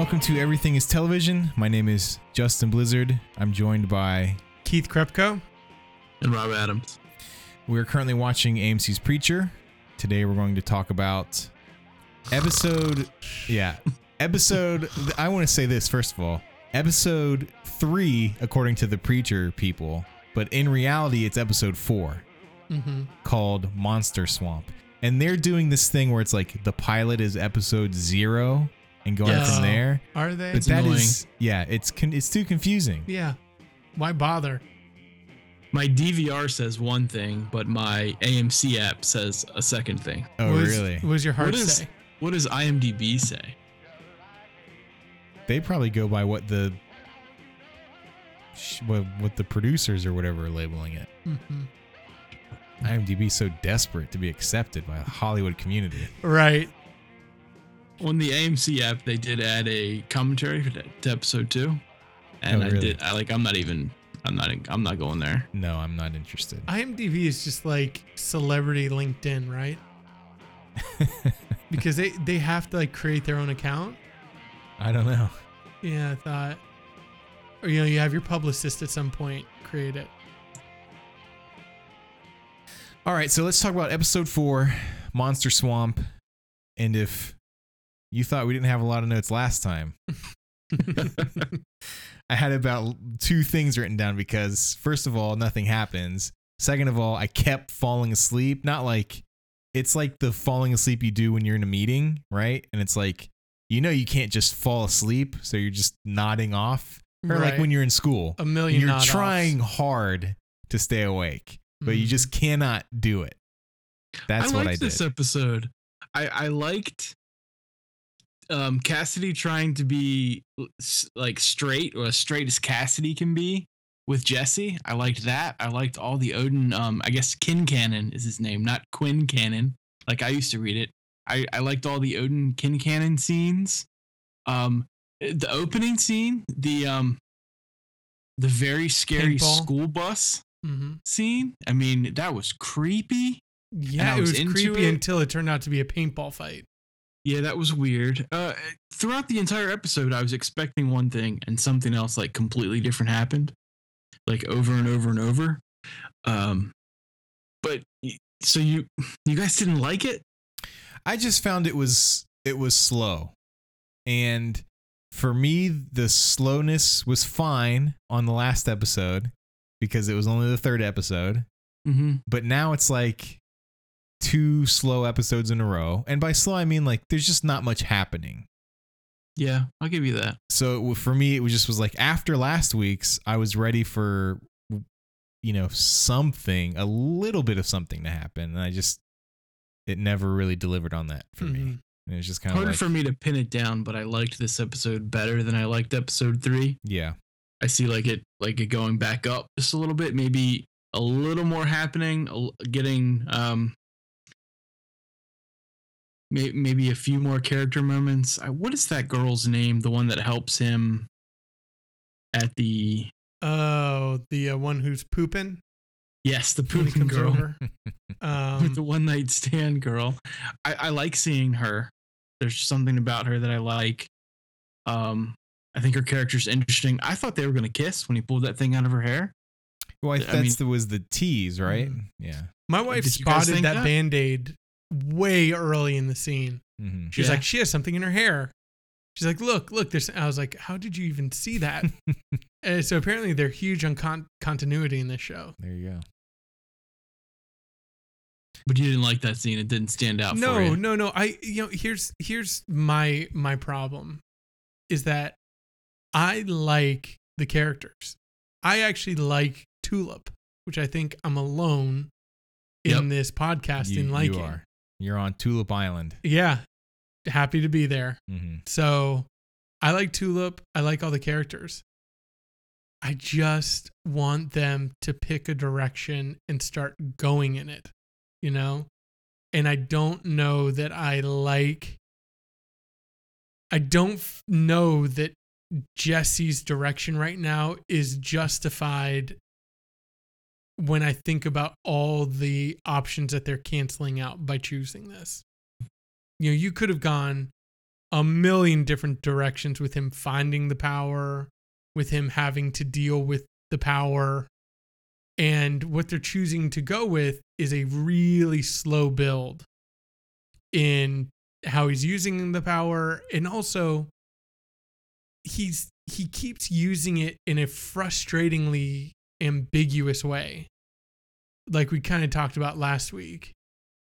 welcome to Everything is Television. My name is Justin Blizzard. I'm joined by. Keith Krepko. And Rob Adams. We're currently watching AMC's Preacher. Today we're going to talk about episode. Yeah. Episode. I want to say this first of all. Episode three, according to the Preacher people, but in reality, it's episode 4 Mm-hmm. called Monster Swamp. And they're doing this thing where it's like the pilot is episode zero and going Yeah. from there. Are they? But that is annoying. yeah, it's con- it's too confusing. yeah. Why bother? My DVR says one thing, but my AMC app says a second thing. Oh, what was- really? What does your heart What is- say? What does IMDb say? They probably go by what the what, what the producers or whatever are labeling it. Mhm. IMDb is so desperate to be accepted by the Hollywood community. Right. On the AMC app, they did add a commentary for that- to episode two, and Oh, I did. I like. I'm not even. I'm not. I'm not going there. No, I'm not interested. IMDb is just like celebrity LinkedIn, right? Because they they have to like create their own account. I don't know. Yeah, I thought. Or you know, you have your publicist at some point create it. All right, so let's talk about episode four, Monster Swamp. And if you thought we didn't have a lot of notes last time, I had about two things written down because, first of all, nothing happens. Second of all, I kept falling asleep. Not like it's like the falling asleep you do when you're in a meeting, right? And it's like, you know, you can't just fall asleep. So you're just nodding off. Or like when you're in school, a million. you're trying hard to stay awake, but you Mhm. just cannot do it. That's what I what liked I this episode. I I liked um Cassidy trying to be like straight or as straight as Cassidy can be with Jesse. I liked that. I liked all the Odin. Um, I guess Kin Cannon is his name, not Quinn Cannon, like I used to read it. I I liked all the Odin Kin Cannon scenes. Um, the opening scene, the um, the very scary Paintball. school bus Mhm. scene. I mean, that was creepy. Yeah, I it was was creepy it. until it turned out to be a paintball fight. Yeah, that was weird. Uh, throughout the entire episode, I was expecting one thing, and something else like completely different happened, like over and over and over. Um, but so you you guys didn't like it? I just found it was it was slow. And for me, the slowness was fine on the last episode because it was only the third episode. Mm-hmm. But now it's like two slow episodes in a row. And by slow, I mean like there's just not much happening. Yeah, I'll give you that. So for me, it was just was like after last week's, I was ready for, you know, something, a little bit of something to happen. And I just, it never really delivered on that for me. Mhm. And it was just kind of Hard like, for me to pin it down, but I liked this episode better than I liked episode three. yeah. I see like it like it going back up just a little bit, maybe a little more happening, getting um may, maybe a few more character moments. I, what is that girl's name? The one that helps him at the Oh, the uh, one who's pooping yes, the pooping comes girl, over. Um, the one night stand girl. I, I like seeing her. There's something about her that I like. Um, I think her character's interesting. I thought they were gonna kiss when he pulled that thing out of her hair. Well, I, I that's mean- the, was the tease, right? Mhm. Yeah. my wife Did spotted that, that? band aid way early in the scene. hmm She was Yeah. like, she has something in her hair. She's like, look, look. There's. I was like, how did you even see that? and so apparently they're huge on con- continuity in this show. There you go. But you didn't like that scene. It didn't stand out for No, you. no, no. I you know here's here's my my problem is that I like the characters. I actually like Tulip, which I think I'm alone in Yep. this podcast You, in liking. You are. On Tulip Island. Yeah. Happy to be there. hmm So I like Tulip. I like all the characters. I just want them to pick a direction and start going in it, you know? And I don't know that I like, I don't f- know that Jesse's direction right now is justified when I think about all the options that they're canceling out by choosing this. You know, you could have gone a million different directions with him finding the power, with him having to deal with the power. And what they're choosing to go with is a really slow build in how he's using the power and also he's he keeps using it in a frustratingly ambiguous way like we kind of talked about last week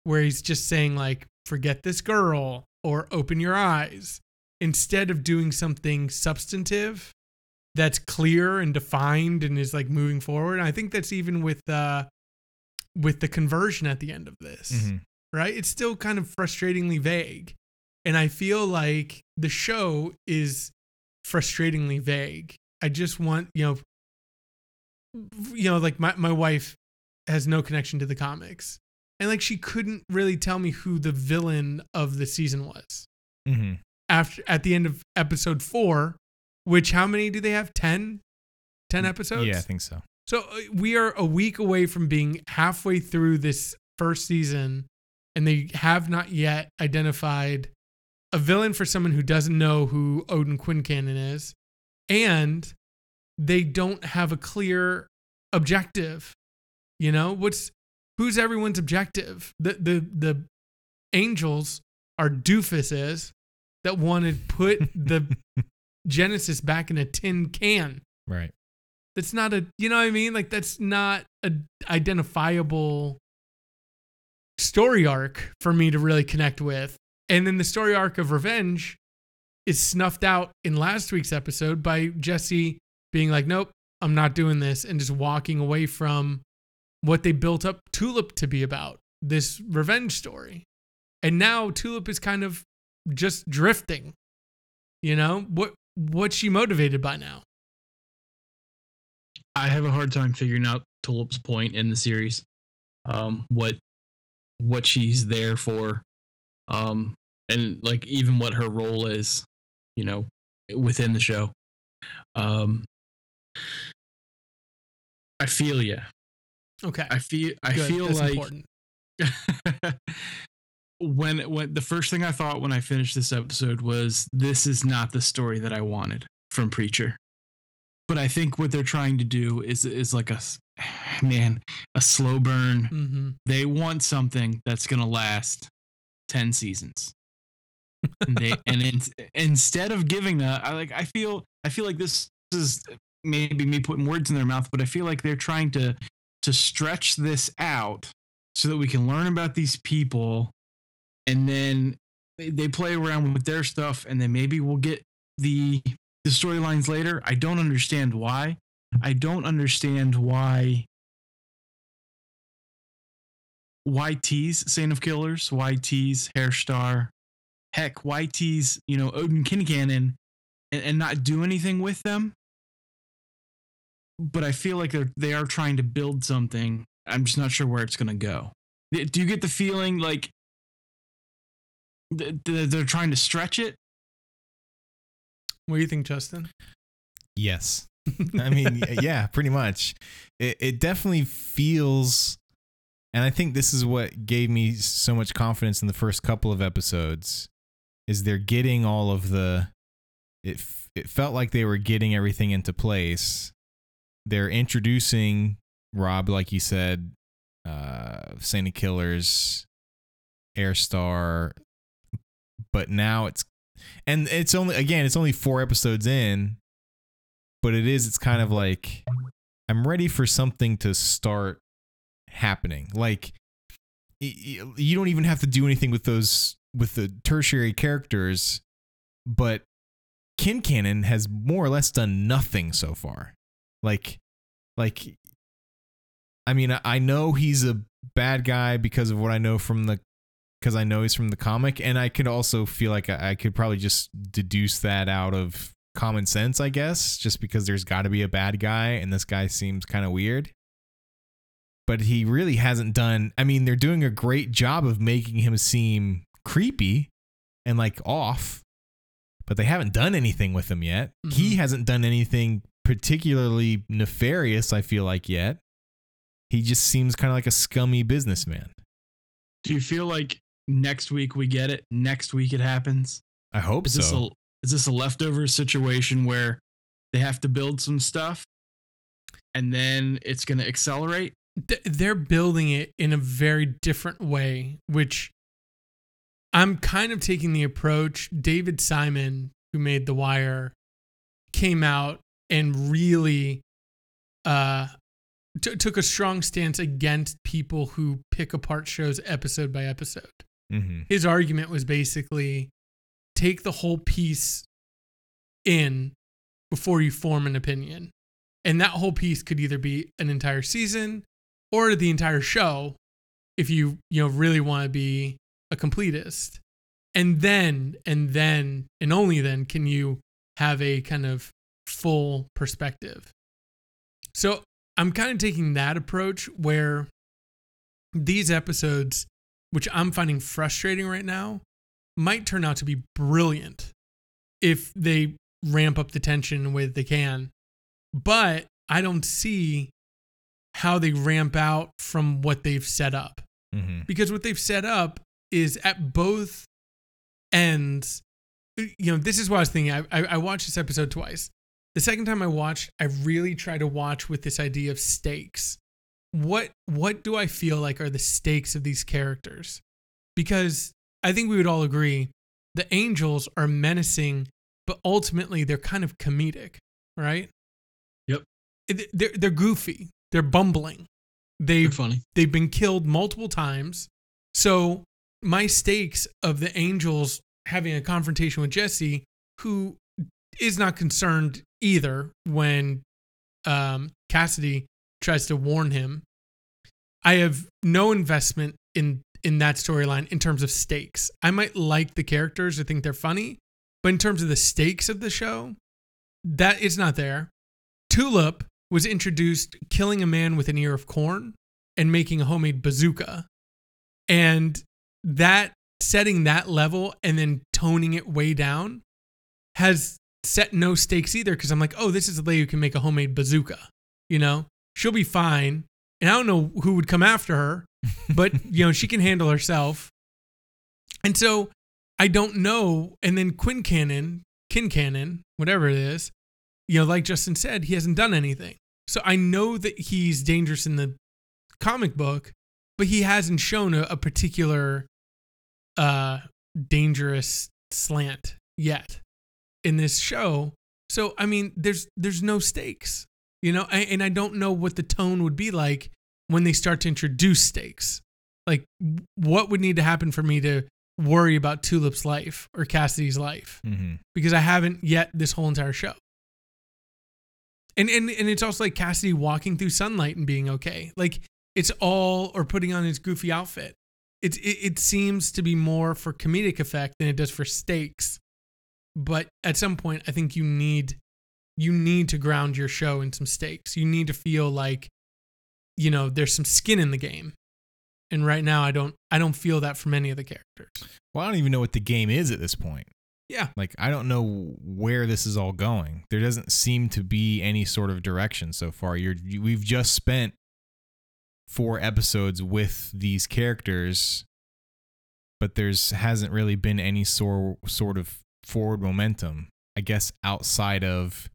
where he's just saying like forget this girl or open your eyes instead of doing something substantive that's clear and defined and is like moving forward i think that's even with uh with the conversion at the end of this Mhm. right? It's still kind of frustratingly vague. And I feel like the show is frustratingly vague. I just want, you know, you know, like my, my wife has no connection to the comics. And like she couldn't really tell me who the villain of the season was. hmm After at the end of episode 4, which how many do they have? 10? 10 episodes? Yeah, I think so. So uh, we are a week away from being halfway through this first season, and they have not yet identified a villain for someone who doesn't know who Odin Quincannon is, and they don't have a clear objective. You know, what's who's everyone's objective? The the the angels are doofuses that wanted put the Genesis back in a tin can Right. that's not a you know what i mean like that's not a identifiable story arc for me to really connect with and then the story arc of revenge is snuffed out in last week's episode by jesse being like nope i'm not doing this and just walking away from what they built up tulip to be about this revenge story and now tulip is kind of just drifting you know what what's she motivated by now I have a hard time figuring out Tulip's point in the series. Um, what what she's there for. Um, and like even what her role is, you know, within the show. Um I feel you. Okay I feel I Good. feel That's like important. when when the first thing I thought when I finished this episode was this is not the story that I wanted from Preacher. But I think what they're trying to do is is like a man, a slow burn. hmm They want something that's going to last 10 seasons. And they and in, instead of giving that I like I feel I feel like this is maybe me putting words in their mouth, but I feel like they're trying to to stretch this out so that we can learn about these people and then they, play around with their stuff and then maybe we'll get the the storylines later. I don't understand why. I don't understand why tease Saint of Killers, tease Herr Starr, heck, tease, you know, Odin Kincannon and, and not do anything with them. But I feel like they're they are trying to build something. I'm just not sure where it's gonna go. Do you get the feeling like th- th- they're trying to stretch it? What do you think, Justin? Yes. I mean, yeah, pretty much. It, it definitely feels, and I think this is what gave me so much confidence in the first couple of episodes, is they're getting all of the. It it felt like they were getting everything into place. They're introducing Rob, like you said, uh, Saint of Killers, Herr Starr, but now it's, and it's only again, it's only four episodes in, but it is it's kind of like i'm ready for something to start happening. Like you don't even have to do anything with those with the tertiary characters but Kin Cannon has more or less done nothing so far like like i mean I- know he's a bad guy because of what i know from the because i know he's from the comic and i could also feel like I, I could probably just deduce that out of common sense, I guess, just because there's got to be a bad guy and this guy seems kind of weird. But he really hasn't done, I mean, they're doing a great job of making him seem creepy and like off, but they haven't done anything with him yet. He Mhm. hasn't done anything particularly nefarious, I feel like, yet. He just seems kind of like a scummy businessman. Do you feel like next week we get it? Next week it happens? I hope Is so. this a is this a leftover situation where they have to build some stuff and then it's going to accelerate? th- they're building it in a very different way, which I'm kind of taking the approach. David Simon, who made The Wire, came out and really uh, t- took a strong stance against people who pick apart shows episode by episode. hmm His argument was basically take the whole piece in before you form an opinion. And that whole piece could either be an entire season or the entire show if you, you know, really want to be a completist. And then and then and only then can you have a kind of full perspective. So, I'm kind of taking that approach where these episodes which I'm finding frustrating right now, might turn out to be brilliant if they ramp up the tension in a way that they can. But I don't see how they ramp out from what they've set up. hmm Because what they've set up is at both ends. You know, this is what I was thinking. I, I, I watched this episode twice. The second time I watched, I really tried to watch with this idea of stakes. What what do I feel like are the stakes of these characters? Because I think we would all agree the angels are menacing, but ultimately they're kind of comedic, right? Yep. They're they're goofy. They're bumbling. They You're funny. they've been killed multiple times. So my stakes of the angels having a confrontation with Jesse, who is not concerned either when um, Cassidy tries to warn him. I have no investment in in that storyline in terms of stakes. I might like the characters, or think they're funny, but in terms of the stakes of the show, that is not there. Tulip was introduced killing a man with an ear of corn and making a homemade bazooka. And that setting that level and then toning it way down has set no stakes either because I'm like, oh, this is a lady who can make a homemade bazooka. You know, she'll be fine. And I don't know who would come after her, but you know, she can handle herself. And so I don't know. And then Quinn Cannon, Kin Cannon, whatever it is, you know, like Justin said, he hasn't done anything. So I know that he's dangerous in the comic book, but he hasn't shown a, a particular uh dangerous slant yet in this show. So I mean, there's there's no stakes, you know, and, and I don't know what the tone would be like when they start to introduce stakes. Like, what would need to happen for me to worry about Tulip's life or Cassidy's life? hmm because I haven't yet this whole entire show. And and and it's also like Cassidy walking through sunlight and being okay. Like it's all or putting on his goofy outfit. It's it, it seems to be more for comedic effect than it does for stakes. But at some point I think you need you need to ground your show in some stakes. You need to feel like you know there's some skin in the game. And right now I don't I don't feel that from any of the characters. Well, I don't even know what the game is at this point. Yeah. Like I don't know where this is all going. There doesn't seem to be any sort of direction so far. You're you, we've just spent four episodes with these characters, but there's hasn't really been any sort sort of forward momentum. I guess outside of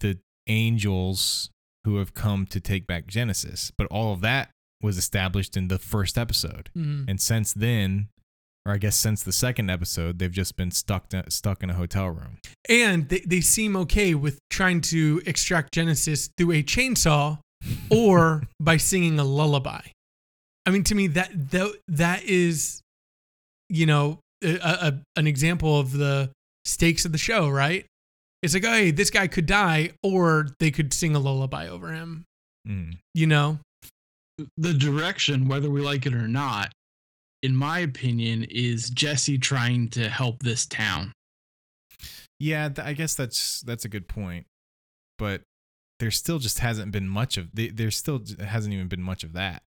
the angels who have come to take back Genesis, but all of that was established in the first episode. Mhm. And since then, or I guess since the second episode, they've just been stuck stuck in a hotel room. and they, they seem okay with trying to extract Genesis through a chainsaw or by singing a lullaby. I mean, to me, that that, that is, you know, a, a, an example of the stakes of the show, right? It's like, oh, hey, this guy could die, or they could sing a lullaby over him. Mm. You know, the direction, whether we like it or not, in my opinion, is Jesse trying to help this town. Yeah, th- I guess that's that's a good point, but there still just hasn't been much of th- there still hasn't even been much of that.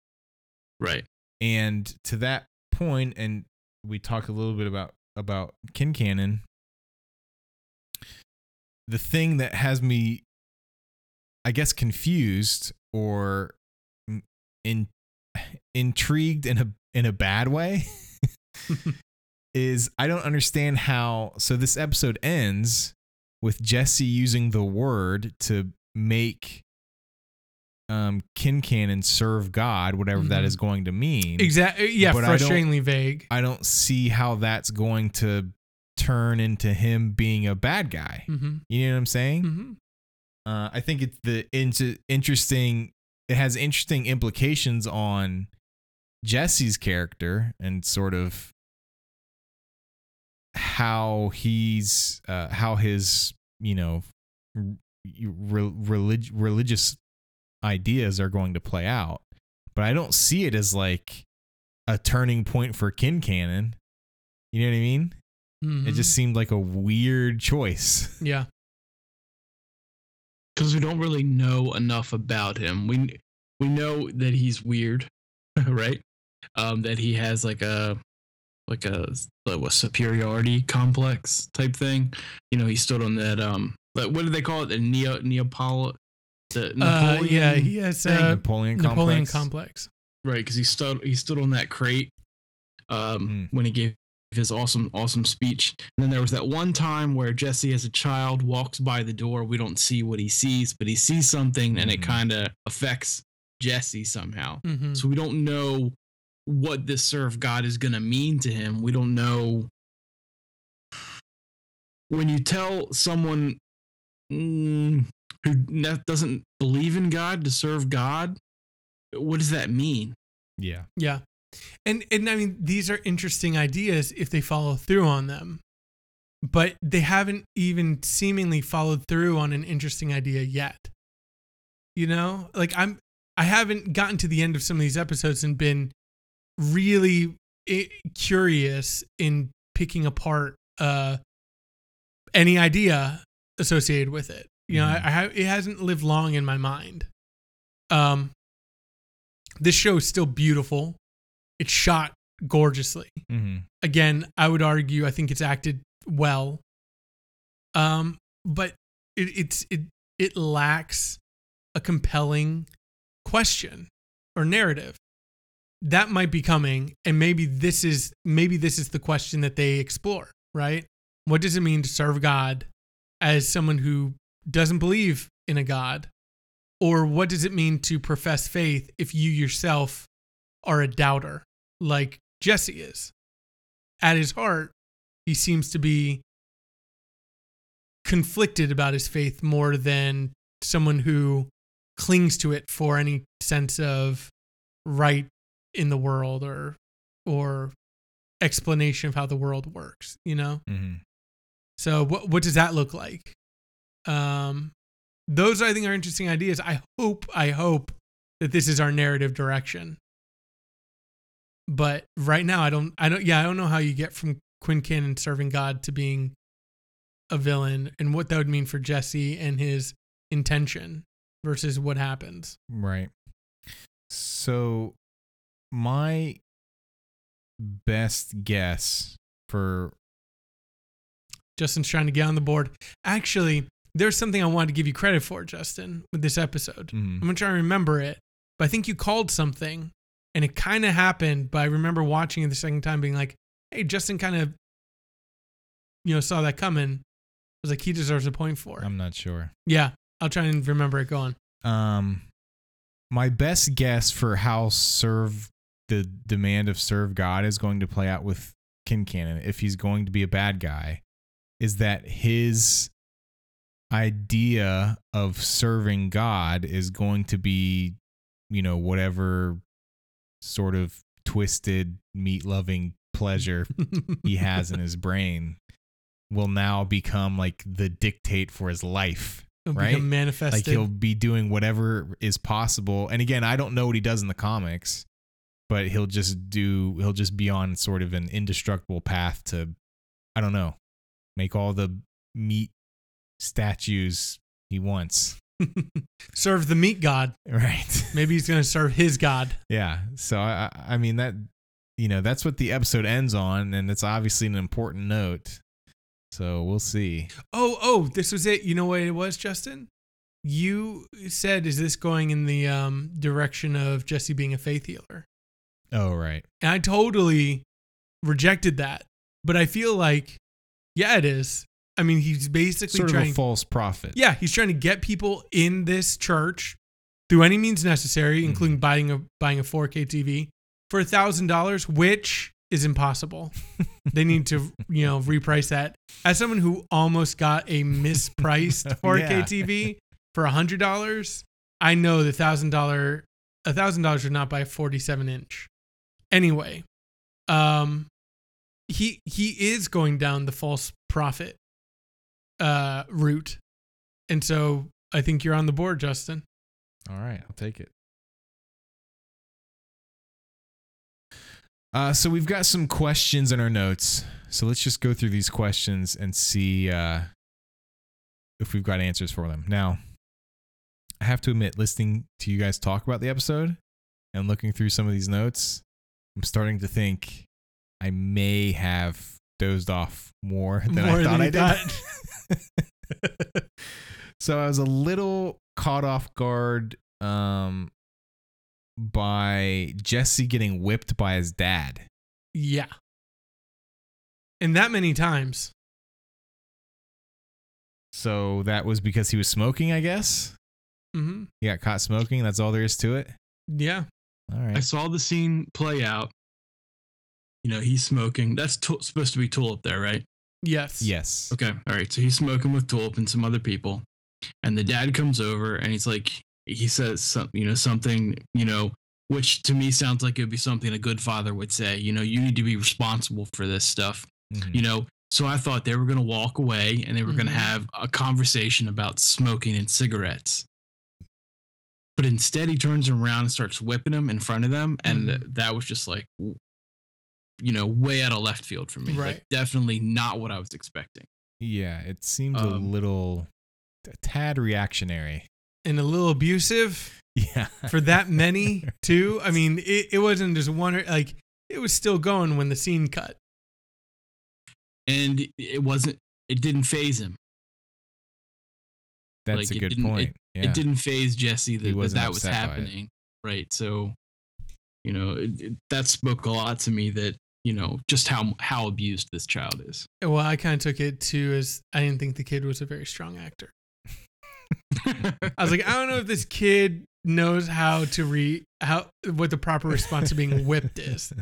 Right. And to that point, and we talked a little bit about about Kin Cannon. The thing that has me, I guess, confused or in intrigued in a in a bad way is I don't understand how. So this episode ends with Jesse using the word to make um Kincannon serve God, whatever that Mhm. is going to mean. Exactly. Yeah, But I frustratingly vague. I don't see how that's going to turn into him being a bad guy. Mm-hmm. You know what I'm saying? Mm-hmm. Uh, I think it's the into interesting. It has interesting implications on Jesse's character and sort of how he's uh, how his you know re- relig- religious ideas are going to play out. But I don't see it as like a turning point for Kincannon. You know what I mean? Mm-hmm. It just seemed like a weird choice. yeah. because we don't really know enough about him. We we know that he's weird, right? Um, that he has like a like a, like a superiority complex type thing. You know, he stood on that um, like, what do they call it? The Neo Neapol. The Uh, Napoleon, yeah, he has Thing, uh, Napoleon, Napoleon complex. complex. right? Because he stood he stood on that crate um, Mm. when he gave his awesome awesome speech. And then there was that one time where Jesse, as a child, walks by the door. We don't see what he sees, but he sees something, and it Mhm. kind of affects Jesse somehow. Mm-hmm. So we don't know what this serve God is going to mean to him. We don't know when you tell someone mm, who ne- doesn't believe in God to serve God. What does that mean? Yeah. Yeah. And and I mean these are interesting ideas if they follow through on them. But they haven't even seemingly followed through on an interesting idea yet. You know? Like I'm I haven't gotten to the end of some of these episodes and been really curious in picking apart uh any idea associated with it. You know, Mhm. I, I have, it hasn't lived long in my mind. Um this show is still beautiful. It's shot gorgeously. Mm-hmm. Again, I would argue I think it's acted well. Um, but it, it's it it lacks a compelling question or narrative. That might be coming, and maybe this is maybe this is the question that they explore, right? What does it mean to serve God as someone who doesn't believe in a God? Or what does it mean to profess faith if you yourself are a doubter like Jesse is? At his heart, he seems to be conflicted about his faith more than someone who clings to it for any sense of right in the world or or explanation of how the world works, you know? Mm-hmm. So what what does that look like? Um, those I think are interesting ideas. I hope I hope that this is our narrative direction. But right now I don't I don't yeah I don't know how you get from Quinn Cannon serving God to being a villain and what that would mean for Jesse and his intention versus what happens. Right. So my best guess for Justin's trying to get on the board. Actually, there's something I wanted to give you credit for, Justin, with this episode. mhm. I'm gonna try and remember it, but I think you called something, and it kind of happened. But I remember watching it the second time, being like, "Hey, Justin kind of, you know, saw that coming." I was like, "He deserves a point for it." I'm not sure. yeah, I'll try and remember it. Go on. Um my best guess for how serve the demand of serve God is going to play out with Kincannon if he's going to be a bad guy is that his idea of serving God is going to be, you know, whatever sort of twisted meat loving pleasure he has in his brain will now become like the dictate for his life. It'll right? become Like he'll be doing whatever is possible. And again, I don't know what he does in the comics, but he'll just do he'll just be on sort of an indestructible path to I don't know, make all the meat statues he wants. serve the meat god. Right. Maybe he's gonna serve his god. Yeah. So I I I mean that you know, that's what the episode ends on and it's obviously an important note. So we'll see. Oh, oh, this was it. You know what it was, Justin? You said, "Is this going in the um, direction of Jesse being a faith healer?" Oh right. And I totally rejected that but I feel like, yeah, it is. I mean, he's basically Sort of trying. a false prophet. yeah, he's trying to get people in this church through any means necessary, Mm-hmm. including buying a buying a 4K TV for a thousand dollars, which is impossible. they need to, you know, reprice that. As someone who almost got a mispriced 4K Yeah. TV for a hundred dollars, I know the thousand dollar a thousand dollars would not buy a 47 inch. Anyway, um, he he is going down the false prophet uh route, and so I think you're on the board, Justin. All right, I'll take it. Uh, so we've got some questions in our notes. So let's just go through these questions and see uh, if we've got answers for them. Now, I have to admit, listening to you guys talk about the episode and looking through some of these notes, I'm starting to think I may have dozed off more than More I thought than I you did. so I was a little caught off guard um, by Jesse getting whipped by his dad. Yeah. And that many times. So that was because he was smoking, I guess. hmm He got caught smoking. That's all there is to it. Yeah. All right. I saw the scene play out. You know, he's smoking. That's tu- supposed to be Tulip there, right? Yes. Yes. Okay. All right. So he's smoking with Tulip and some other people. And the dad comes over and he's like, he says something, you know, something, you know, which to me sounds like it would be something a good father would say. You know, you need to be responsible for this stuff. Mhm. You know, so I thought they were going to walk away and they were going Mhm. to have a conversation about smoking and cigarettes. But instead, he turns around and starts whipping them in front of them. And Mhm. that was just like, w- you know, way out of left field for me. Right. Like, definitely not what I was expecting. Yeah, it seems a Um, little, a tad reactionary. And a little abusive Yeah. for that many, too. I mean, it, it wasn't just one, like, it was still going when the scene cut. And it wasn't, it didn't phase him. That's like, a it good didn't- point. yeah. It didn't phase Jesse that that, wasn't that was upset by it. happening. Right. So, you know, it, it, that spoke a lot to me that, you know, just how how abused this child is. Well, I kind of took it too as I didn't think the kid was a very strong actor. I was like, I don't know if this kid knows how to re how what the proper response to being whipped is.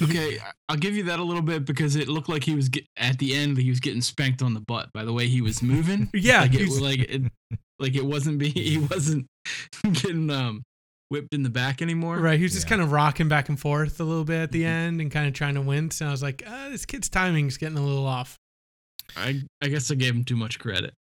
okay, I'll give you that a little bit because it looked like he was get, at the end he was getting spanked on the butt by the way he was moving. Yeah, like it like it, like it wasn't being he wasn't getting um whipped in the back anymore. Right, he was just Yeah. kind of rocking back and forth a little bit at the end and kind of trying to wince. And I was like, uh, this kid's timing's getting a little off. I I guess I gave him too much credit.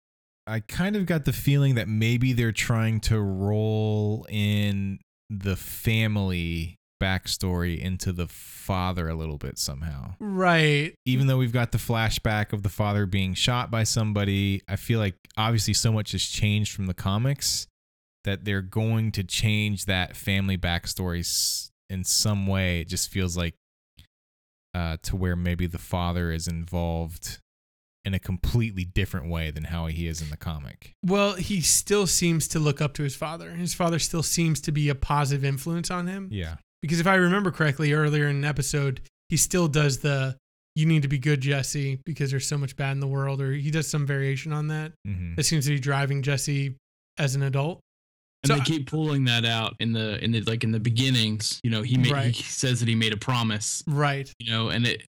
I kind of got the feeling that maybe they're trying to roll in the family backstory into the father a little bit somehow. Right. Even though we've got the flashback of the father being shot by somebody, I feel like obviously so much has changed from the comics that they're going to change that family backstory in some way. It just feels like uh, to where maybe the father is involved in a completely different way than how he is in the comic. Well, he still seems to look up to his father. His father still seems to be a positive influence on him. Yeah. Because if I remember correctly, earlier in an episode, he still does the "you need to be good, Jesse," because there's so much bad in the world, or he does some variation on that. hmm That seems to be driving Jesse as an adult. And So they keep pulling that out in the in the like in the beginnings. You know, he made Right. he says that he made a promise. Right. You know, and it.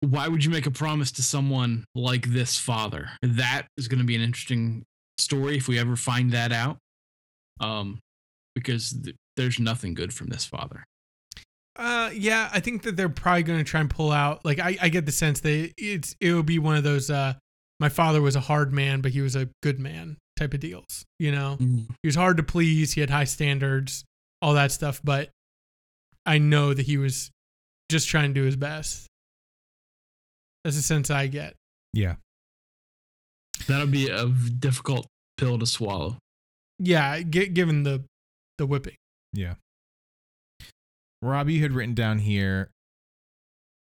Why would you make a promise to someone like this father? That is going to be an interesting story if we ever find that out. Um, because th- there's nothing good from this father. Uh, yeah, I think that they're probably going to try and pull out. Like, I, I get the sense that it's it will be one of those. Uh, my father was a hard man, but he was a good man type of deals. You know, he was hard to please. He had high standards, all that stuff. But I know that he was just trying to do his best. That's the sense I get. Yeah. That'll be a difficult pill to swallow. Yeah, gi- given the the whipping. Yeah. Rob, you had written down here,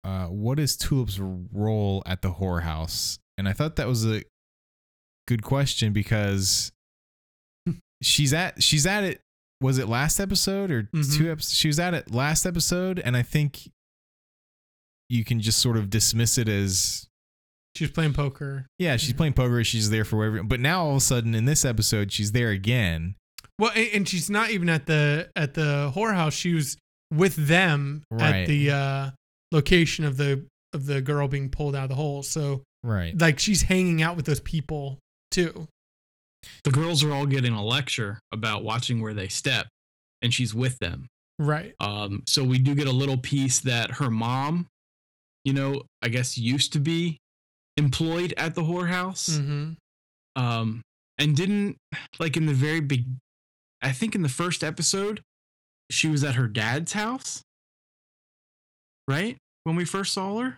uh, what is Tulip's role at the whorehouse? And I thought that was a good question because she's at she's at it. Was it last episode or Mhm. two episodes? She was at it last episode, and I think you can just sort of dismiss it as She's playing poker. yeah, she's Yeah. playing poker, she's there for everyone. But now all of a sudden in this episode, she's there again. Well, and she's not even at the at the whorehouse. She was with them Right. at the uh, location of the of the girl being pulled out of the hole. So Right. like she's hanging out with those people too. The girls are all getting a lecture about watching where they step, and she's with them. Right. Um, so we do get a little piece that her mom, you know, I guess used to be employed at the whorehouse. Mm-hmm. Um, and didn't like in the very big, I think in the first episode, she was at her dad's house, right? When we first saw her.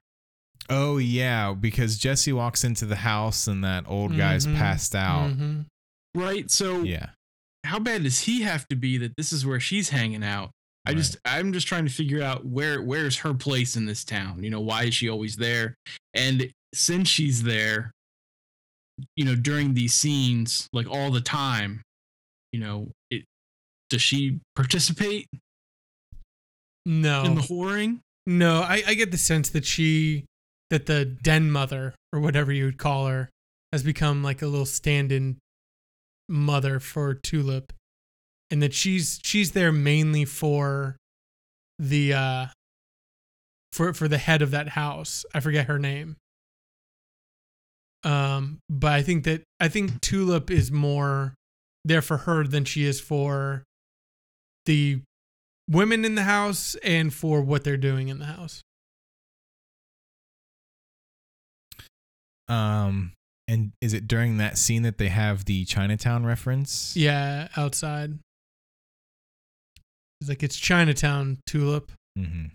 Oh yeah, because Jesse walks into the house and that old guy's Mhm. passed out. Mm-hmm. Right. So Yeah. how bad does he have to be that this is where she's hanging out? I Right. just I'm just trying to figure out where where's her place in this town. You know, why is she always there? And since she's there, you know, during these scenes, like all the time, you know, it does she participate No. in the whoring? No, I, I get the sense that she, that the den mother or whatever you would call her, has become like a little stand-in mother for Tulip, and that she's she's there mainly for the uh for for the head of that house. I forget her name. Um, but I think that I think Tulip is more there for her than she is for the women in the house and for what they're doing in the house. Um and is it during that scene that they have the Chinatown reference? Yeah, outside. It's like it's Chinatown tulip. hmm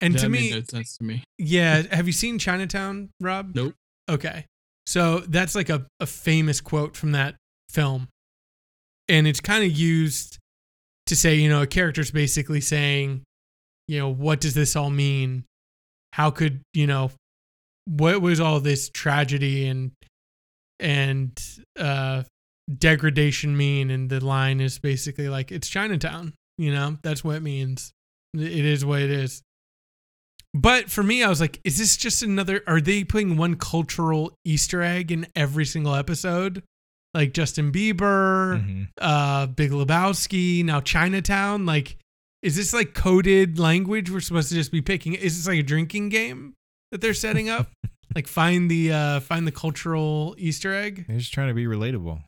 And that to made me, no sense to me. yeah, have you seen Chinatown, Rob? Nope. Okay. So that's like a, a famous quote from that film. And it's kind of used to say, you know, a character's basically saying, you know, what does this all mean? How could, you know, what was all this tragedy and and uh degradation mean? And the line is basically like it's Chinatown, you know, that's what it means. It is what it is. But for me, I was like, is this just another? Are they putting one cultural Easter egg in every single episode? Like Justin Bieber, hmm uh, Big Lebowski, now Chinatown. Like, is this like coded language we're supposed to just be picking? Is this like a drinking game that they're setting up? like, find the uh, find the cultural Easter egg. They're just trying to be relatable.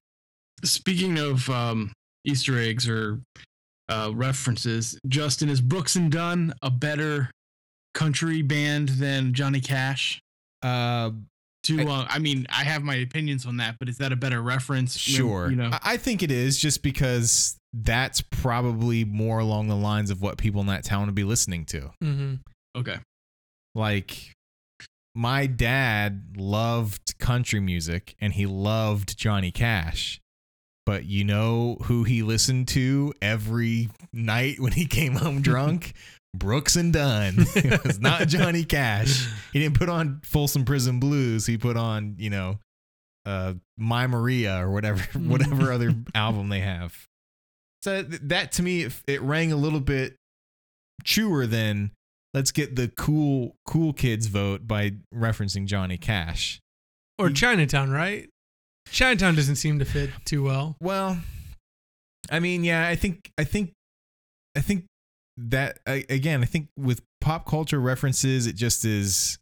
Speaking of um, Easter eggs or uh, references, Justin is Brooks and Dunn a better country band than Johnny Cash? Uh, To I- uh, I mean, I have my opinions on that, but is that a better reference? sure. you know. I, I think it is just because that's probably more along the lines of what people in that town would be listening to. Mm-hmm. okay, Like, my dad loved country music and he loved Johnny Cash. But you know who he listened to every night when he came home drunk? Brooks and Dunn. it was not Johnny Cash. He didn't put on Folsom Prison Blues. He put on, you know, uh, My Maria or whatever, whatever other album they have. So that to me, it, it rang a little bit truer than let's get the cool cool kids vote by referencing Johnny Cash. Or Chinatown, right? Chinatown doesn't seem to fit too well. Well, I mean, yeah, I think I think I think that I, again, I think with pop culture references, it just is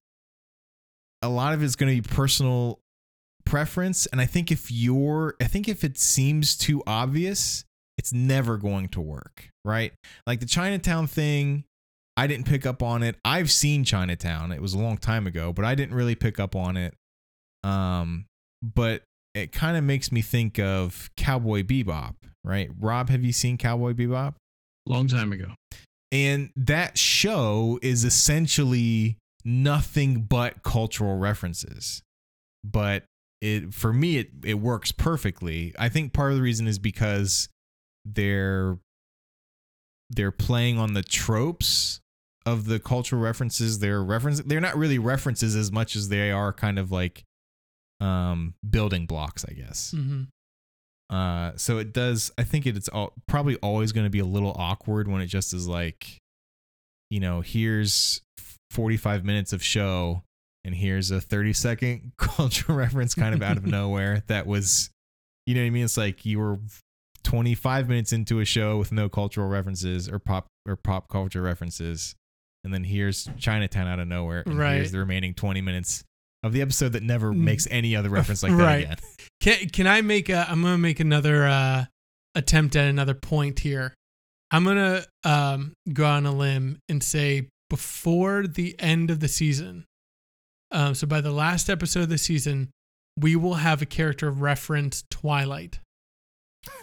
a lot of it's going to be personal preference, and I think if you're, I think if it seems too obvious, it's never going to work, right? Like the Chinatown thing. I didn't pick up on it. I've seen Chinatown. It was a long time ago, but I didn't really pick up on it. Um, but it kind of makes me think of Cowboy Bebop, right? Rob, have you seen Cowboy Bebop? long time ago. And that show is essentially nothing but cultural references. But it for me it it works perfectly. I think part of the reason is because they're they're playing on the tropes of the cultural references. They're reference they're not really references as much as they are kind of like um building blocks, I guess. Mm-hmm. Uh, so it does. I think it's all, probably always going to be a little awkward when it just is like, you know, here's 45 minutes of show and here's a 30 second cultural reference kind of out of nowhere that was you know what I mean? It's like you were 25 minutes into a show with no cultural references or pop or pop culture references. And then here's Chinatown out of nowhere. And Right. here's the remaining 20 minutes of the episode that never Mm. makes any other reference like that Right. again. Can can I make a? I'm gonna make another uh, attempt at another point here. I'm gonna um, go on a limb and say before the end of the season. Um, so by the last episode of the season, we will have a character reference Twilight.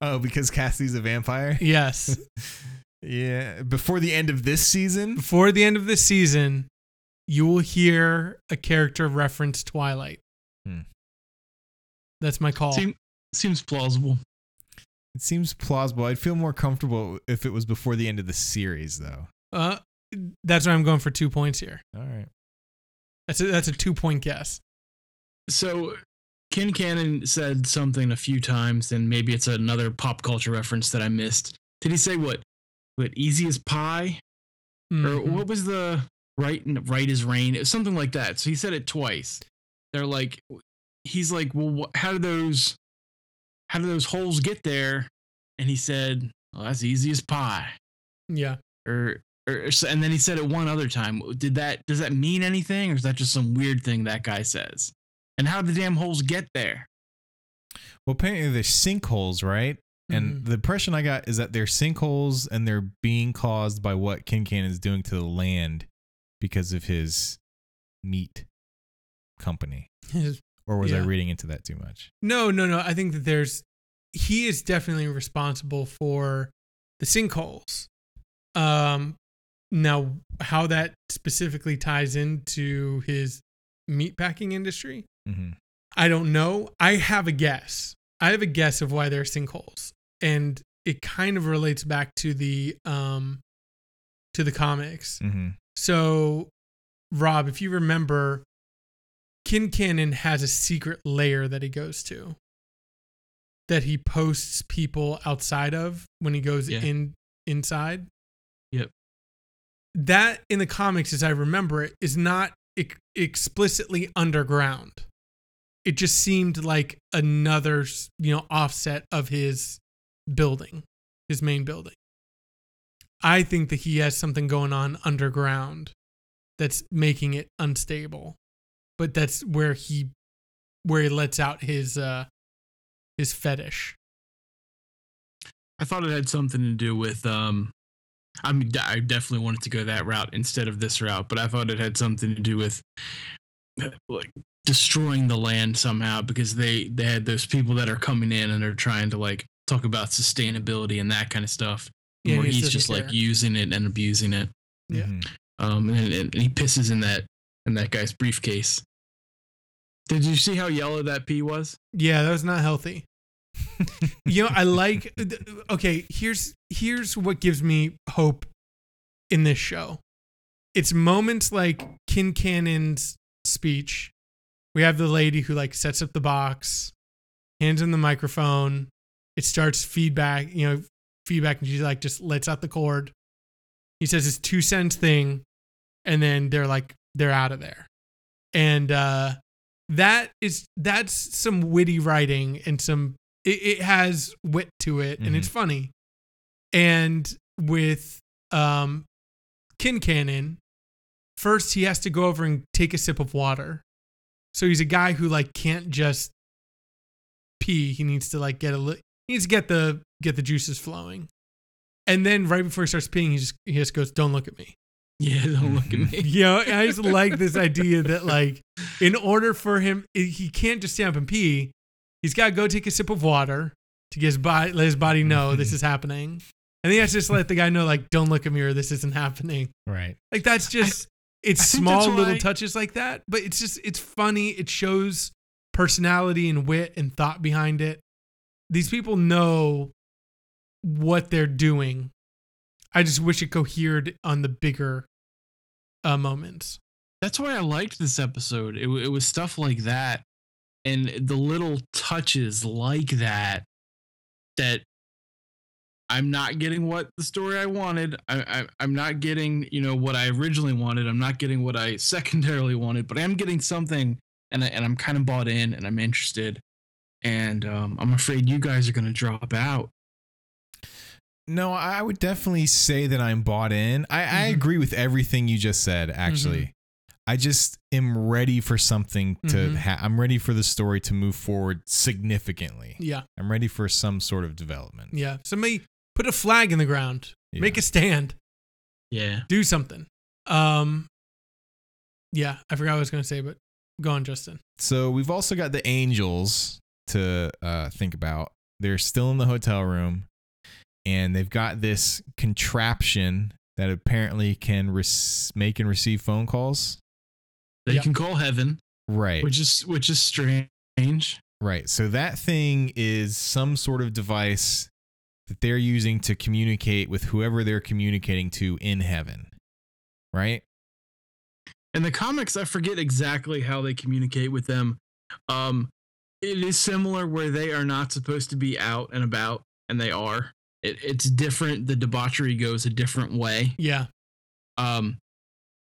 oh, because Cassie's a vampire? Yes, Yeah. Before the end of this season? before the end of this season, you will hear a character reference Twilight. Hmm. That's my call. Seem, seems plausible. It seems plausible. I'd feel more comfortable if it was before the end of the series, though. Uh, that's why I'm going for two points here. All right. That's a, that's a two point guess. So Ken Cannon said something a few times, and maybe it's another pop culture reference that I missed. Did he say what? What easy as pie? Or Mhm. what was the right right as rain? It was something like that. So he said it twice. They're like, he's like, well, wh- how do those, how do those holes get there? And he said, well, that's easy as pie. Yeah. Or, or, or so- and then he said it one other time. Did that, does that mean anything, or is that just some weird thing that guy says? And how do the damn holes get there? Well, apparently they're sinkholes, right? And Mhm. the impression I got is that they're sinkholes and they're being caused by what Quincannon is doing to the land because of his meat company. Or was I reading into that too much? no, no, no. I think that there's he is definitely responsible for the sinkholes. Um, now how that specifically ties into his meatpacking industry, Mm-hmm. I don't know. I have a guess. I have a guess of why there are sinkholes, and it kind of relates back to the um to the comics. Mm-hmm. So, Rob, if you remember, Quincannon has a secret layer that he goes to that he posts people outside of when he goes Yeah. in inside. Yep. That in the comics, as I remember it, is not ex- explicitly underground. It just seemed like another, you know, offset of his building, his main building. I think that he has something going on underground that's making it unstable. But that's where he where he lets out his uh his fetish. I thought it had something to do with um I mean I definitely wanted to go that route instead of this route, but I thought it had something to do with uh, like destroying the land somehow because they they had those people that are coming in and they're trying to like talk about sustainability and that kind of stuff. Yeah, where he he's just like care. using it and abusing it. Yeah. Mm-hmm. Um and, and he pisses in that in that guy's briefcase. Did you see how yellow that pee was? Yeah, that was not healthy. you know, I like okay, here's here's what gives me hope in this show. It's moments like Quincannon's speech. We have the lady who like sets up the box, hands him the microphone. It starts feedback, you know, feedback, and she like just lets out the cord. He says his two cents thing, and then they're like they're out of there. And uh that is that's some witty writing and some it, it has wit to it and it's funny and with um Quincannon first he has to go over and take a sip of water so he's a guy who like can't just pee he needs to like get a li- he needs to get the get the juices flowing and then right before he starts peeing he just he just goes don't look at me Yeah, don't look at me. you know, I just like this idea that like in order for him, he can't just stand up and pee. He's got to go take a sip of water to get his body, let his body know this mm-hmm. is happening. And then he has to just let the guy know, like, don't look at me or this isn't happening. Right. Like that's just it's I small little why- touches like that, but it's just it's funny. It shows personality and wit and thought behind it. These people know what they're doing. I just wish it cohered on the bigger uh, moments. That's why I liked this episode. It, it was stuff like that, and the little touches like that that I'm not getting what the story I wanted. I, I I'm not getting you know what I originally wanted. I'm not getting what I secondarily wanted, but I am getting something, and I, and I'm kind of bought in, and I'm interested. And um, I'm afraid you guys are gonna drop out. No, I would definitely say that I'm bought in. I, I Mhm. agree with everything you just said, actually. I just am ready for something to Mhm. ha- I'm ready for the story to move forward significantly. Yeah. I'm ready for some sort of development. Yeah. Somebody put a flag in the ground. Yeah. Make a stand. Yeah. Do something. Um Yeah, I forgot what I was gonna say, but go on, Justin. So we've also got the angels to uh, think about. They're still in the hotel room, and they've got this contraption that apparently can res- make and receive phone calls. They Yeah. can call heaven, Right. which is which is strange. Right. So that thing is some sort of device that they're using to communicate with whoever they're communicating to in heaven. Right? In the comics, I forget exactly how they communicate with them. Um, it is similar where they are not supposed to be out and about, and they are. It, it's different. The debauchery goes a different way. Yeah. Um,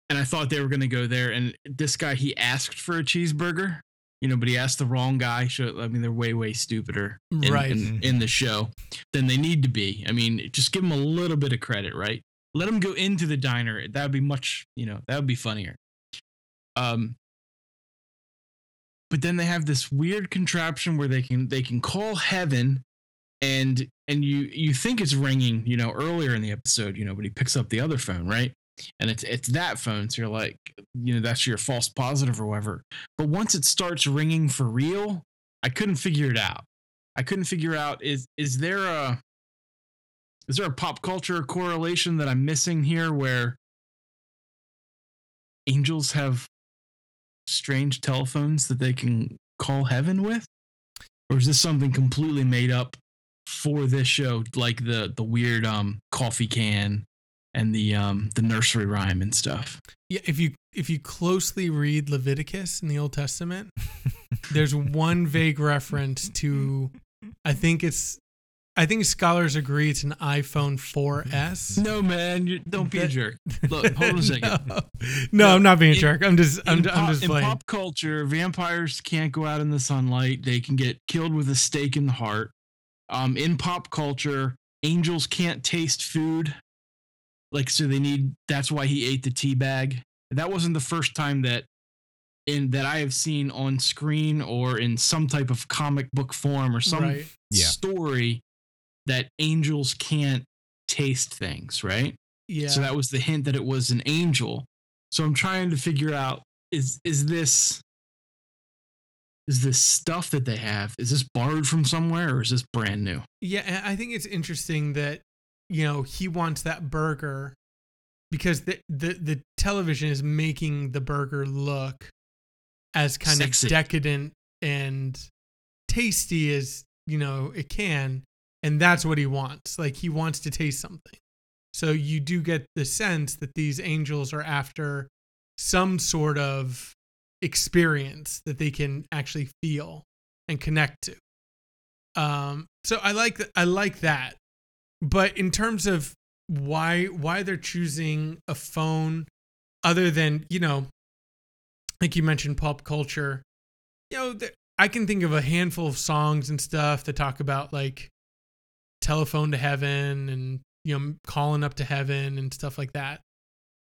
and I thought they were going to go there. And this guy, he asked for a cheeseburger, you know, but he asked the wrong guy. So, I mean, they're way, way stupider in, Right. in, in the show than they need to be. I mean, just give them a little bit of credit, right? Let them go into the diner. That would be much, you know, that would be funnier. Um, but then they have this weird contraption where they can they can call heaven and and you you think it's ringing you know earlier in the episode you know but he picks up the other phone right? And it's it's that phone. So you're like you know that's your false positive or whatever. But once it starts ringing for real i couldn't figure it out. I couldn't figure out is is there a is there a pop culture correlation that i'm missing here where angels have strange telephones that they can call heaven with? Or is this something completely made up for this show like the the weird um coffee can and the um the nursery rhyme and stuff? Yeah, if you if you closely read Leviticus in the Old Testament, there's one vague reference to I think it's I think scholars agree it's an iPhone 4S. no man you, don't be a jerk look hold on a second no, no, I'm not being a jerk. I'm just I'm, in, I'm pop, just in pop culture, vampires can't go out in the sunlight. They can get killed with a stake in the heart. Um, in pop culture, angels can't taste food. Like, so they need. That's why he ate the tea bag. That wasn't the first time that in that I have seen on screen or in some type of comic book form or some right. Yeah. That angels can't taste things. Right. Yeah. So that was the hint that it was an angel. So I'm trying to figure out is is this is this stuff that they have is this borrowed from somewhere or is this brand new? Yeah, I think it's interesting that you know he wants that burger because the the, the television is making the burger look as kind Sexy. of decadent and tasty as you know it can, and that's what he wants. Like he wants to taste something. So you do get the sense that these angels are after some sort of experience that they can actually feel and connect to. Um, so I like I like that, but in terms of why why they're choosing a phone other than you know, like you mentioned, pop culture, you know, I can think of a handful of songs and stuff that talk about like telephone to heaven and you know calling up to heaven and stuff like that.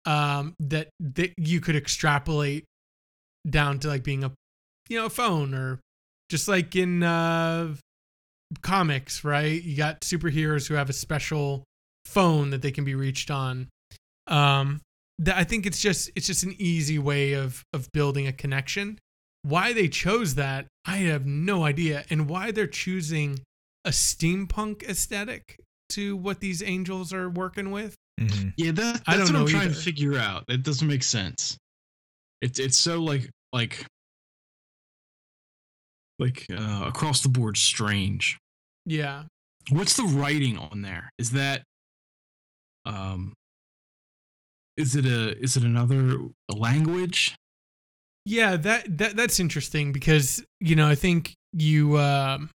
Um, that that you could extrapolate down to like being a you know a phone or just like in uh comics, right? You got superheroes who have a special phone that they can be reached on. Um, that I think it's just it's just an easy way of of building a connection. Why they chose that, I have no idea, and why they're choosing a steampunk aesthetic to what these angels are working with. Mhm. Yeah, that, I that's don't what I'm know trying either. to figure out. It doesn't make sense. It's it's so like like like uh, across the board strange. Yeah, What's the writing on there? Is that um is it a is it another language? Yeah, that that that's interesting because you know I think you um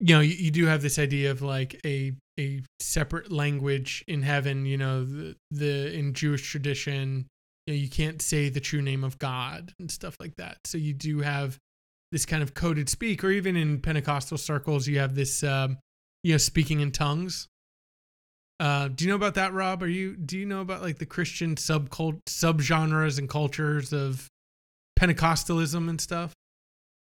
you know you, you do have this idea of like a a separate language in heaven. You know, the, the in Jewish tradition, you, know, you can't say the true name of God and stuff like that. So you do have this kind of coded speak, or even in Pentecostal circles, you have this, um, you know, speaking in tongues. Uh, do you know about that, Rob? Are you do you know about like the Christian subcult subgenres and cultures of Pentecostalism and stuff?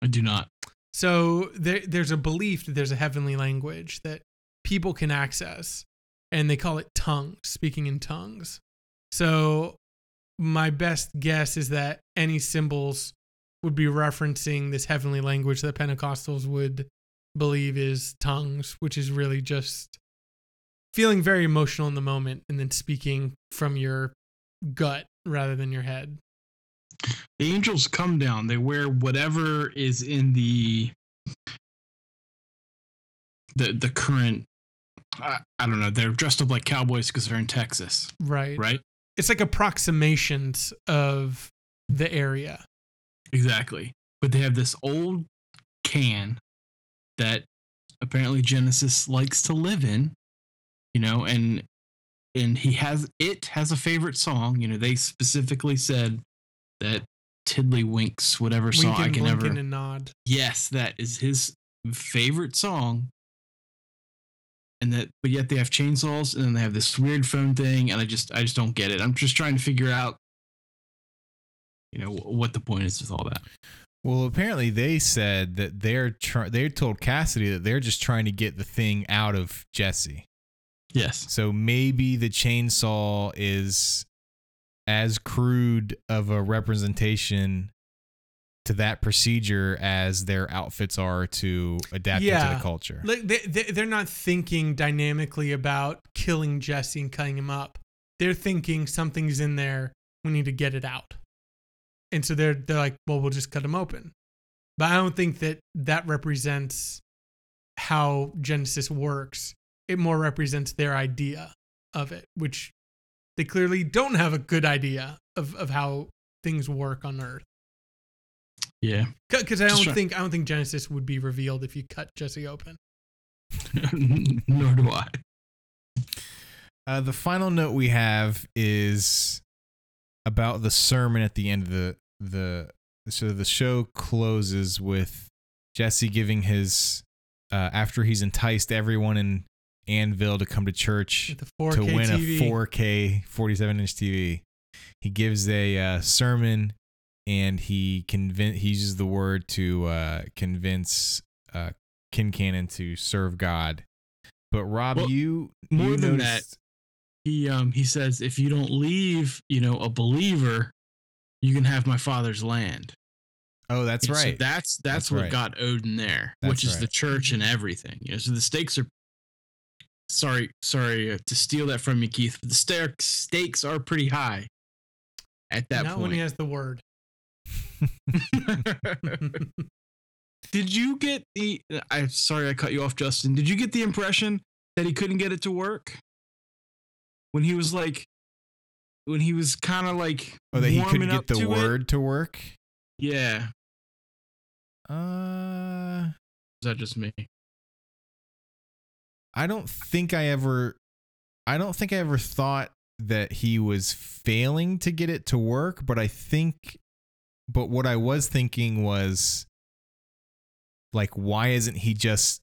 I do not. So there, there's a belief that there's a heavenly language that people can access, and they call it tongues, speaking in tongues. So my best guess is that any symbols would be referencing this heavenly language that Pentecostals would believe is tongues, which is really just feeling very emotional in the moment and then speaking from your gut rather than your head. The angels come down. They wear whatever is in the the the current. I, I don't know. They're dressed up like cowboys because they're in Texas, Right. right? It's like approximations of the area. Exactly. But they have this old can that apparently Genesis likes to live in, you know, and and he has it has a favorite song. You know, they specifically said that Tiddlywinks, whatever song I can blinking, never. and nod. Yes, that is his favorite song. And that, but yet they have chainsaws, and then they have this weird phone thing, and I just, I just don't get it. I'm just trying to figure out, you know, what the point is with all that. Well, apparently they said that they're try- they told Cassidy that they're just trying to get the thing out of Jesse. Yes. So maybe the chainsaw is as crude of a representation to that procedure as their outfits are to adapt it to the culture. Like they, they, they're not thinking dynamically about killing Jesse and cutting him up. They're thinking something's in there. We need to get it out. And so they're they're like, well, we'll just cut him open. But I don't think that that represents how Genesis works. It more represents their idea of it, which they clearly don't have a good idea of, of how things work on Earth. Yeah. Because I don't try- think I don't think Genesis would be revealed if you cut Jesse open. Nor do I. Uh, the final note we have is about the sermon at the end of the the so the show closes with Jesse giving his uh, after he's enticed everyone in Annville to come to church With the 4K to win TV. a 4K 47 inch TV. He gives a uh, sermon and he convince he uses the word to uh, convince uh, Quincannon to serve God. But Rob, Well, you more you than that, He um he says if you don't leave, you know, a believer, you can have my father's land. Oh, that's And so right. that's that's, That's what right. got Odin there, That's which is the church and everything. You know, so the stakes are. Sorry, sorry uh, to steal that from you, Keith. But the sta- stakes are pretty high. At that point. Not when he has the word. did you get the? I'm sorry, I cut you off, Justin. Did you get the impression that he couldn't get it to work when he was like, when he was kind of like, oh, that he couldn't get the to it? word to work. Yeah, Uh, is that just me? I don't think I ever, I don't think I ever thought that he was failing to get it to work. But I think, but what I was thinking was, like, why isn't he just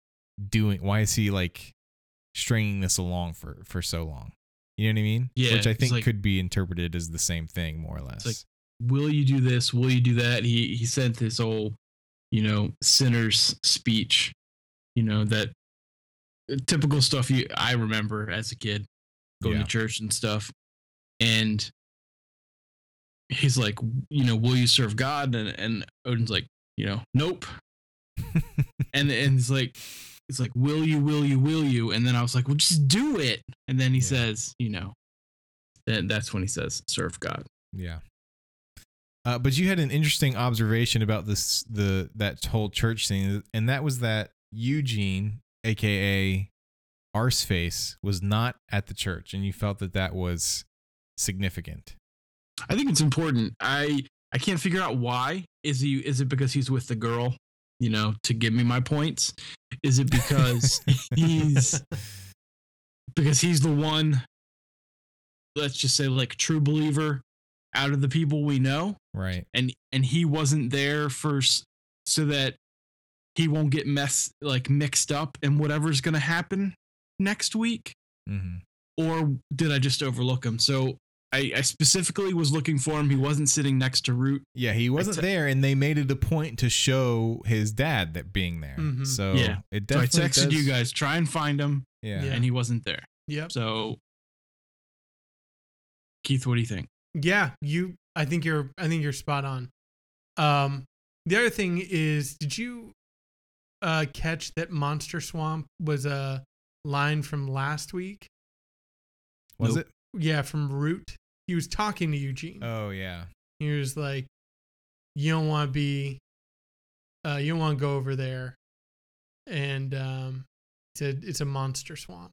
doing? Why is he like stringing this along for for so long? You know what I mean? Yeah, Which I think like- could be interpreted as the same thing, more or less. like, will you do this? Will you do that? He he sent this old, you know, sinner's speech, you know, that typical stuff you I remember as a kid going Yeah. to church and stuff. And he's like, you know, will you serve God? And and Odin's like, you know, nope. And and he's like, it's like, will you, will you, will you? And then I was like, well, just do it. And then he Yeah. says, you know, then that's when he says, serve God. Yeah. Uh, but you had an interesting observation about this the that whole church thing, and that was that Eugene, aka Arseface, was not at the church, and you felt that that was significant. I think it's important. I I can't figure out why. Is he is it because he's with the girl, you know, to give me my points? Is it because he's because he's the one. Let's just say, like true believer, out of the people we know, Right. and and he wasn't there first, so that he won't get mess like mixed up in whatever's gonna happen next week. hmm Or did I just overlook him? So I, I specifically was looking for him. He wasn't sitting next to Root. Yeah, he wasn't te- there, and they made it a point to show his dad that being there. Mhm. So Yeah. it So I texted does- you guys, try and find him, Yeah. Yeah. and he wasn't there. Yep. So, Keith, what do you think? Yeah, you. I think you're. I think you're spot on. Um, the other thing is, did you uh catch that Monster Swamp was a line from last week? Was Nope. it? Yeah, from Root. He was talking to Eugene. Oh yeah. he was like, "You don't want to be. Uh, you don't want to go over there." And um, it's a it's a monster swamp.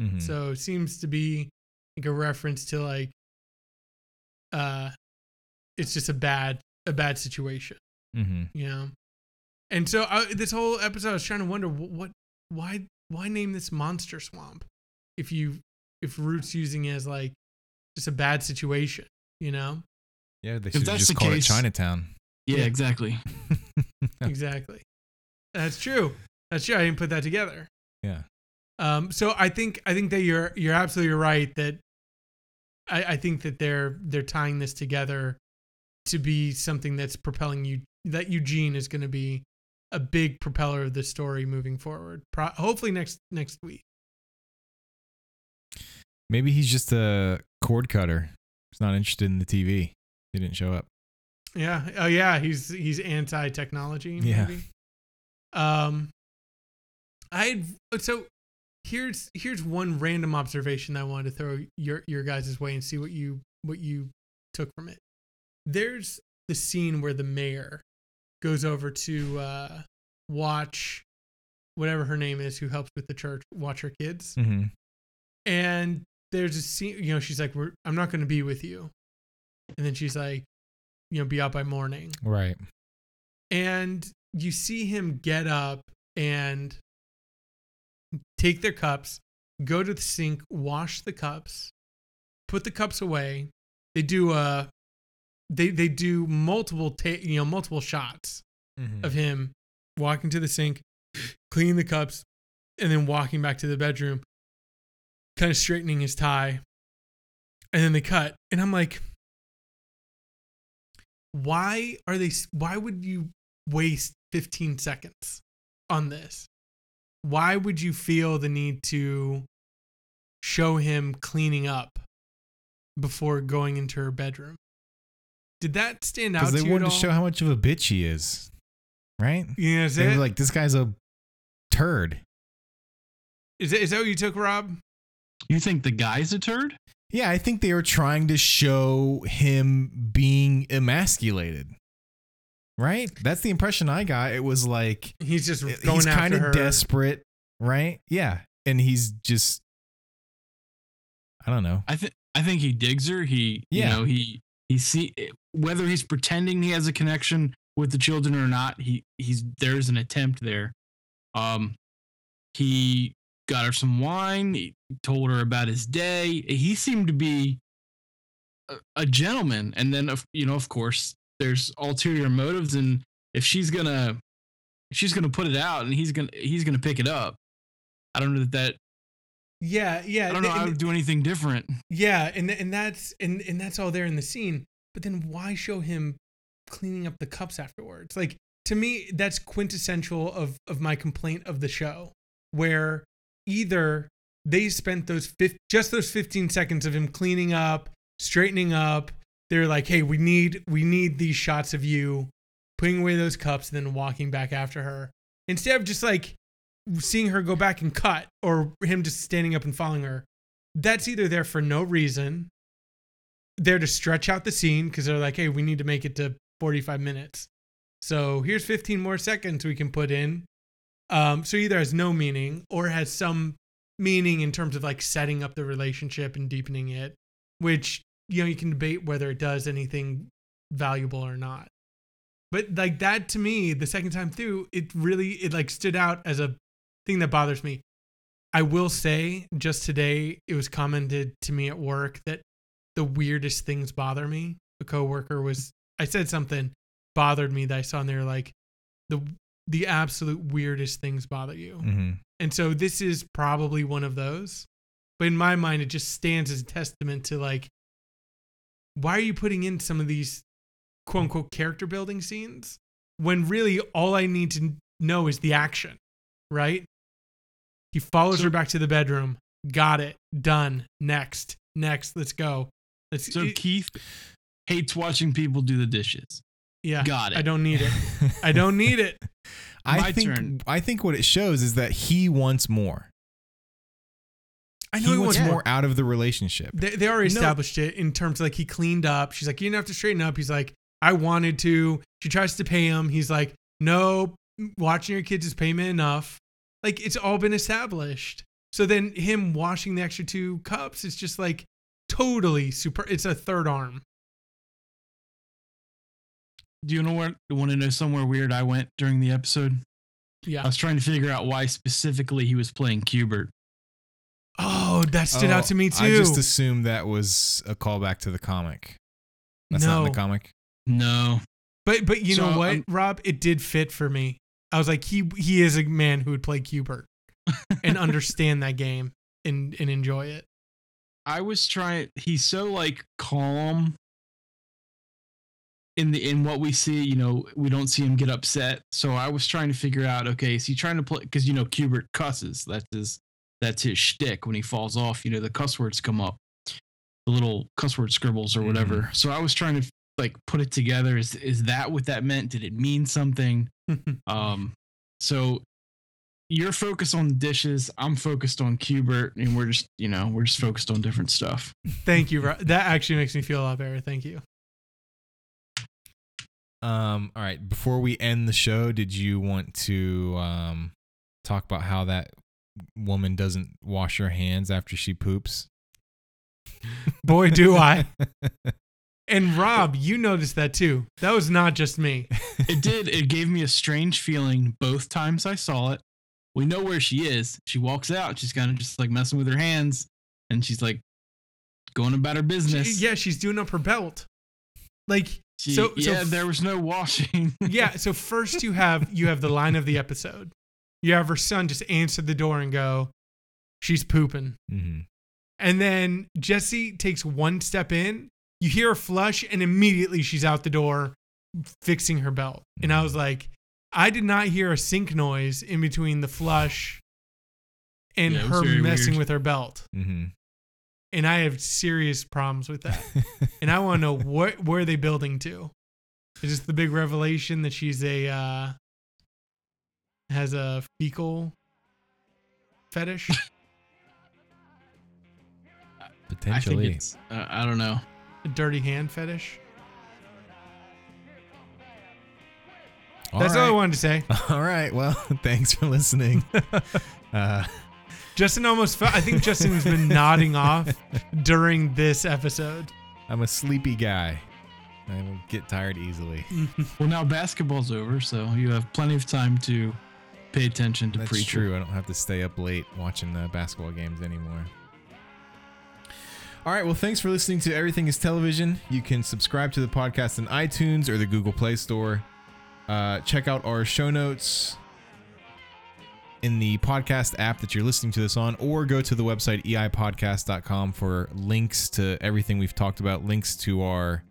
Mhm. So it seems to be like a reference to like uh it's just a bad a bad situation, Mm-hmm. you know. And so I, this whole episode I was trying to wonder wh- what why why name this monster swamp if you if Root's using it as like just a bad situation, you know? Yeah, they should just the called case- it Chinatown. Yeah, Yeah. exactly. exactly. That's true. That's true. I didn't put that together. Yeah. Um, so I think I think that you're you're absolutely right that I, I think that they're they're tying this together to be something that's propelling you that Eugene is going to be a big propeller of the story moving forward. Pro- hopefully next next week. Maybe he's just a cord cutter. He's not interested in the TV. He didn't show up. Yeah. Oh yeah. He's he's anti technology. Yeah. Um. I so here's here's one random observation I wanted to throw your your guys' way and see what you what you took from it. There's the scene where the mayor goes over to uh, watch whatever her name is who helps with the church watch her kids Mm-hmm. and there's a scene you know she's like We're, i'm not going to be with you and then she's like you know be out by morning Right. and you see him get up and take their cups, go to the sink, wash the cups, put the cups away. They do a they they do multiple ta- you know multiple shots Mm-hmm. of him walking to the sink, cleaning the cups, and then walking back to the bedroom, kind of straightening his tie. And then they cut. And I'm like, why are they, why would you waste 15 seconds on this? Why would you feel the need to show him cleaning up before going into her bedroom? Did that stand out Because to they you at wanted to show how much of a bitch he is. Right? You know, is, They it, were like, this guy's a turd. is, that, is that what you took, Rob? You think the guy's a turd? Yeah, I think they were trying to show him being emasculated. Right? That's the impression I got. It was like He's just eh, going he's kind of desperate, right? Yeah. And he's just I don't know. I think I think he digs her. He Yeah. you know he he see whether he's pretending he has a connection with the children or not. He he's there's an attempt there. Um, he got her some wine. He told her about his day. He seemed to be a, a gentleman. And then of you know of course there's ulterior motives. And if she's gonna if she's gonna put it out and he's gonna he's gonna pick it up. I don't know that that Yeah, yeah. I don't know. and- I would do anything different. Yeah, and and that's and and that's all there in the scene. But then why show him cleaning up the cups afterwards? Like to me, that's quintessential of of my complaint of the show, where either they spent those just those 15 seconds of him cleaning up, straightening up. They're like, hey, we need we need these shots of you putting away those cups, and then walking back after her instead of just like seeing her go back and cut, or him just standing up and following her that's either there for no reason, there to stretch out the scene because they're like, hey, we need to make it to 45 minutes. So here's 15 more seconds we can put in. Um, so either has no meaning or has some meaning in terms of like setting up the relationship and deepening it, which, you know, you can debate whether it does anything valuable or not. But like that to me, the second time through, it really, it like stood out as a thing that bothers me I will say, just today, it was commented to me at work that the weirdest things bother me. A coworker was, I said something bothered me that I saw, and they were like, the the absolute weirdest things bother you. hmm And so this is probably one of those. But in my mind, it just stands as a testament to like, why are you putting in some of these quote unquote character building scenes when really all I need to know is the action, right? He follows So- her back to the bedroom. Got it. Done. Next. Next. Let's go. Let's So it- Keith hates watching people do the dishes. yeah. got it. I don't need it. I don't need it. I My think turn. I think what it shows is that he wants more. I know he he wants wants more out of the relationship. They, they already No. established it in terms of like he cleaned up. She's like, you didn't have to straighten up. He's like, I wanted to. She tries to pay him. He's like, no, watching your kids is payment enough. Like it's all been established. So then him washing the extra two cups is just like totally super. It's a third arm. Do you know what? Want to know somewhere weird I went during the episode? Yeah, I was trying to figure out why specifically he was playing Q*bert. Oh, that stood out Oh, to me too. I just assumed that was a callback to the comic. That's not in the comic. No, but but you So, know what, um, Rob? It did fit for me. I was like, he he is a man who would play Q*bert and understand that game and and enjoy it. I was trying. He's so like calm in the in what we see. You know, we don't see him get upset. So I was trying to figure out. Okay, is he trying to play? Because you know, Q*bert cusses. That's his. That's his shtick. When he falls off, you know, the cuss words come up, the little cuss word scribbles or whatever. So I was trying to like put it together. Is is that what that meant? Did it mean something? Um, so you're focused on the dishes. I'm focused on Q*bert, and we're just, you know, we're just focused on different stuff. Thank you. Rob. That actually makes me feel a lot better. Thank you. Um, all right. Before we end the show, did you want to um, talk about how that woman doesn't wash her hands after she poops? Boy, do I. And Rob, you noticed that too. That was not just me. It did. It gave me a strange feeling both times I saw it. We know where she is. She walks out. She's kind of just like messing with her hands, and she's like going about her She- business. yeah, she's doing up her belt. Like She- so- so yeah. f- there was no washing. yeah, so first you have you have the line of the episode. You have her son just answer the door and go, "She's pooping." hmm And then Jesse takes one step in. You hear her flush, and immediately she's out the door fixing her belt. And I was like, I did not hear a sink noise in between the flush and Yeah, her messing weird. with her belt. hmm And I have serious problems with that. and I want to know what where are they building to? Is this the big revelation that she's a uh, has a fecal fetish? I think Potentially. it's. Uh, I don't know. a dirty hand fetish? All That's all I wanted to say. All right. Well, thanks for listening. uh, Justin almost felt. I think Justin has been nodding off during this episode. I'm a sleepy guy. I get tired easily. Well, now basketball's over, so you have plenty of time to pay attention to That's preacher. true. I don't have to stay up late watching the basketball games anymore. All right. Well, thanks for listening to Everything is Television. You can subscribe to the podcast on iTunes or the Google Play Store. Uh, check out our show notes in the podcast app that you're listening to this on, or go to the website eipodcast.com for links to everything we've talked about, links to our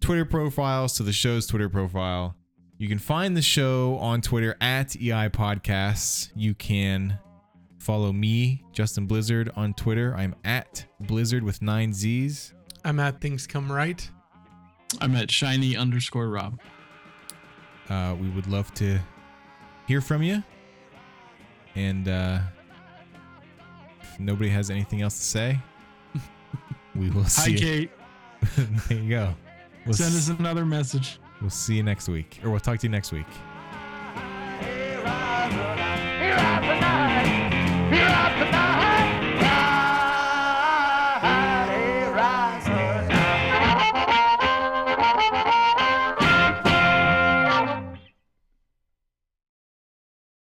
Twitter profiles, to the show's Twitter profile. You can find the show on Twitter at EI Podcasts. You can follow me, Justin Blizzard, on Twitter. I'm at Blizzard with nine Z's. I'm at things come right. I'm at shiny underscore Rob. Uh, we would love to hear from you. And uh, if nobody has anything else to say, we will see. you. Kate. there you go. We'll, Send s- us another message. we'll see you next week, or we'll talk to you next week. Here I. Here I